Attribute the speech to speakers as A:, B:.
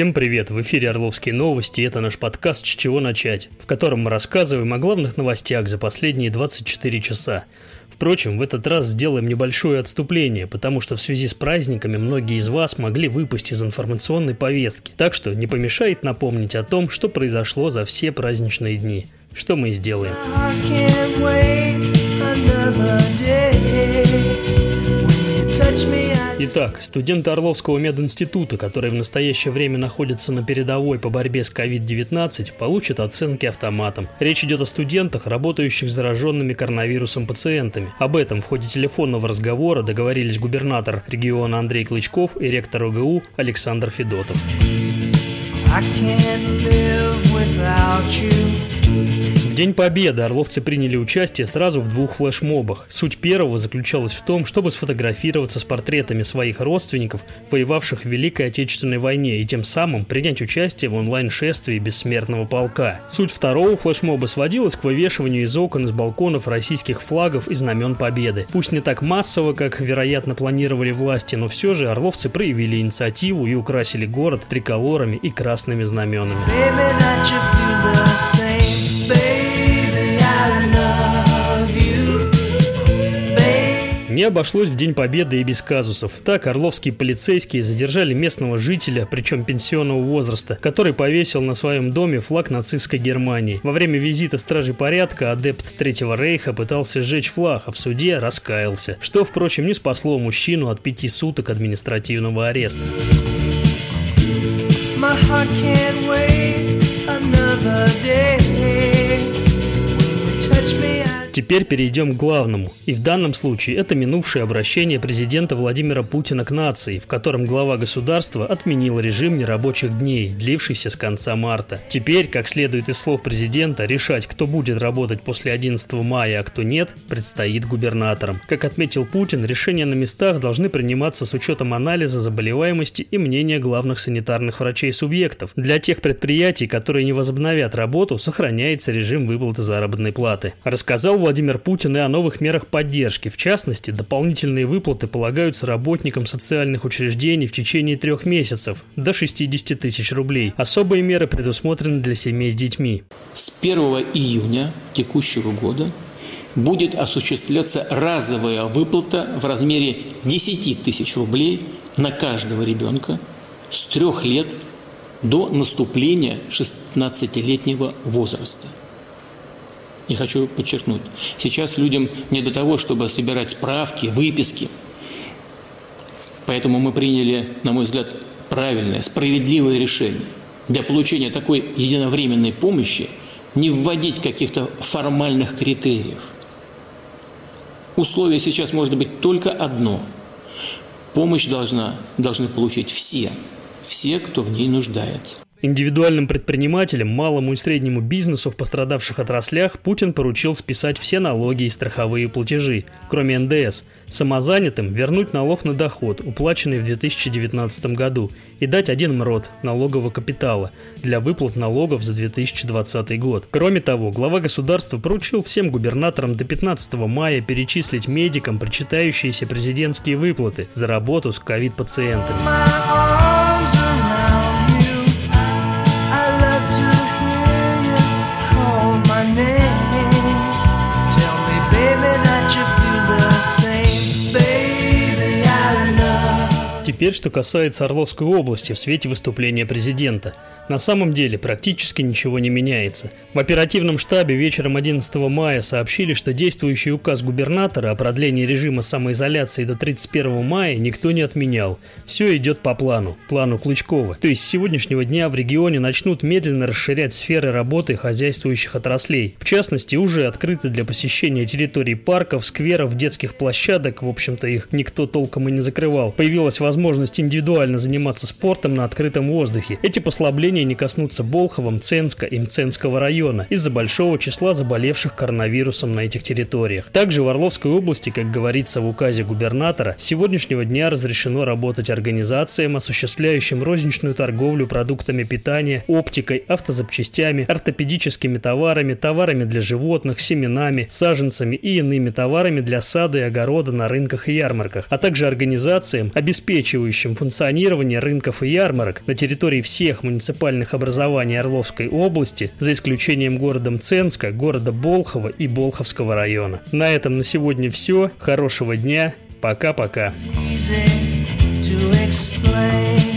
A: Всем привет! В эфире Орловские новости это наш подкаст «С чего начать», в котором мы рассказываем о главных новостях за последние 24 часа. Впрочем, в этот раз сделаем небольшое отступление, потому что в связи с праздниками многие из вас могли выпасть из информационной повестки. Так что не помешает напомнить о том, что произошло за все праздничные дни. Что мы и сделаем. touch Итак, студенты Орловского мединститута, которые в настоящее время находятся на передовой по борьбе с COVID-19, получат оценки автоматом. Речь идет о студентах, работающих с зараженными коронавирусом пациентами. Об этом в ходе телефонного разговора договорились губернатор региона Андрей Клычков и ректор ОГУ Александр Федотов. I can't live without you. В День Победы орловцы приняли участие сразу в двух флешмобах. Суть первого заключалась в том, чтобы сфотографироваться с портретами своих родственников, воевавших в Великой Отечественной войне, и тем самым принять участие в онлайн-шествии бессмертного полка. Суть второго флешмоба сводилась к вывешиванию из окон из балконов российских флагов и знамен Победы. Пусть не так массово, как, вероятно, планировали власти, но все же орловцы проявили инициативу и украсили город триколорами и красными знаменами. Не обошлось в День Победы и без казусов. Так, орловские полицейские задержали местного жителя, причем пенсионного возраста, который повесил на своем доме флаг нацистской Германии. Во время визита стражи порядка адепт Третьего Рейха пытался сжечь флаг, а в суде раскаялся, что, впрочем, не спасло мужчину от пяти суток административного ареста. My heart can't Теперь перейдем к главному. И в данном случае это минувшее обращение президента Владимира Путина к нации, в котором глава государства отменил режим нерабочих дней, длившийся с конца марта. Теперь, как следует из слов президента, решать, кто будет работать после 11 мая, а кто нет, предстоит губернаторам. Как отметил Путин, решения на местах должны приниматься с учетом анализа заболеваемости и мнения главных санитарных врачей субъектов. Для тех предприятий, которые не возобновят работу, сохраняется режим выплаты заработной платы. Рассказал Владимир Путин и о новых мерах поддержки. В частности, дополнительные выплаты полагаются работникам социальных учреждений в течение трех месяцев до 60 тысяч рублей. Особые меры предусмотрены для семей с детьми.
B: С 1 июня текущего года будет осуществляться разовая выплата в размере 10 тысяч рублей на каждого ребенка с трех лет до наступления 16-летнего возраста. И хочу подчеркнуть, сейчас людям не до того, чтобы собирать справки, выписки. Поэтому мы приняли, на мой взгляд, правильное, справедливое решение. Для получения такой единовременной помощи не вводить каких-то формальных критериев. Условие сейчас может быть только одно. Помощь должна, должны получить все, все, кто в ней нуждается.
A: Индивидуальным предпринимателям, малому и среднему бизнесу в пострадавших отраслях Путин поручил списать все налоги и страховые платежи, кроме НДС, самозанятым вернуть налог на доход, уплаченный в 2019 году, и дать один МРОД налогового капитала для выплат налогов за 2020 год. Кроме того, глава государства поручил всем губернаторам до 15 мая перечислить медикам причитающиеся президентские выплаты за работу с ковид-пациентами. Теперь, что касается Орловской области в свете выступления президента. На самом деле практически ничего не меняется. В оперативном штабе вечером 11 мая сообщили, что действующий указ губернатора о продлении режима самоизоляции до 31 мая никто не отменял. Все идет по плану, плану Клычкова. То есть с сегодняшнего дня в регионе начнут медленно расширять сферы работы хозяйствующих отраслей. В частности, уже открыты для посещения территорий парков, скверов, детских площадок, в общем-то их никто толком и не закрывал. Появилась возможность возможность индивидуально заниматься спортом на открытом воздухе. Эти послабления не коснутся Болхова, Мценска и Мценского района из-за большого числа заболевших коронавирусом на этих территориях. Также в Орловской области, как говорится в указе губернатора, с сегодняшнего дня разрешено работать организациям, осуществляющим розничную торговлю продуктами питания, оптикой, автозапчастями, ортопедическими товарами, товарами для животных, семенами, саженцами и иными товарами для сада и огорода на рынках и ярмарках, а также организациям, обеспечивающим функционирование рынков и ярмарок на территории всех муниципальных образований Орловской области, за исключением города Мценска, города Болхова и Болховского района. На этом на сегодня все. Хорошего дня. Пока-пока. Explain.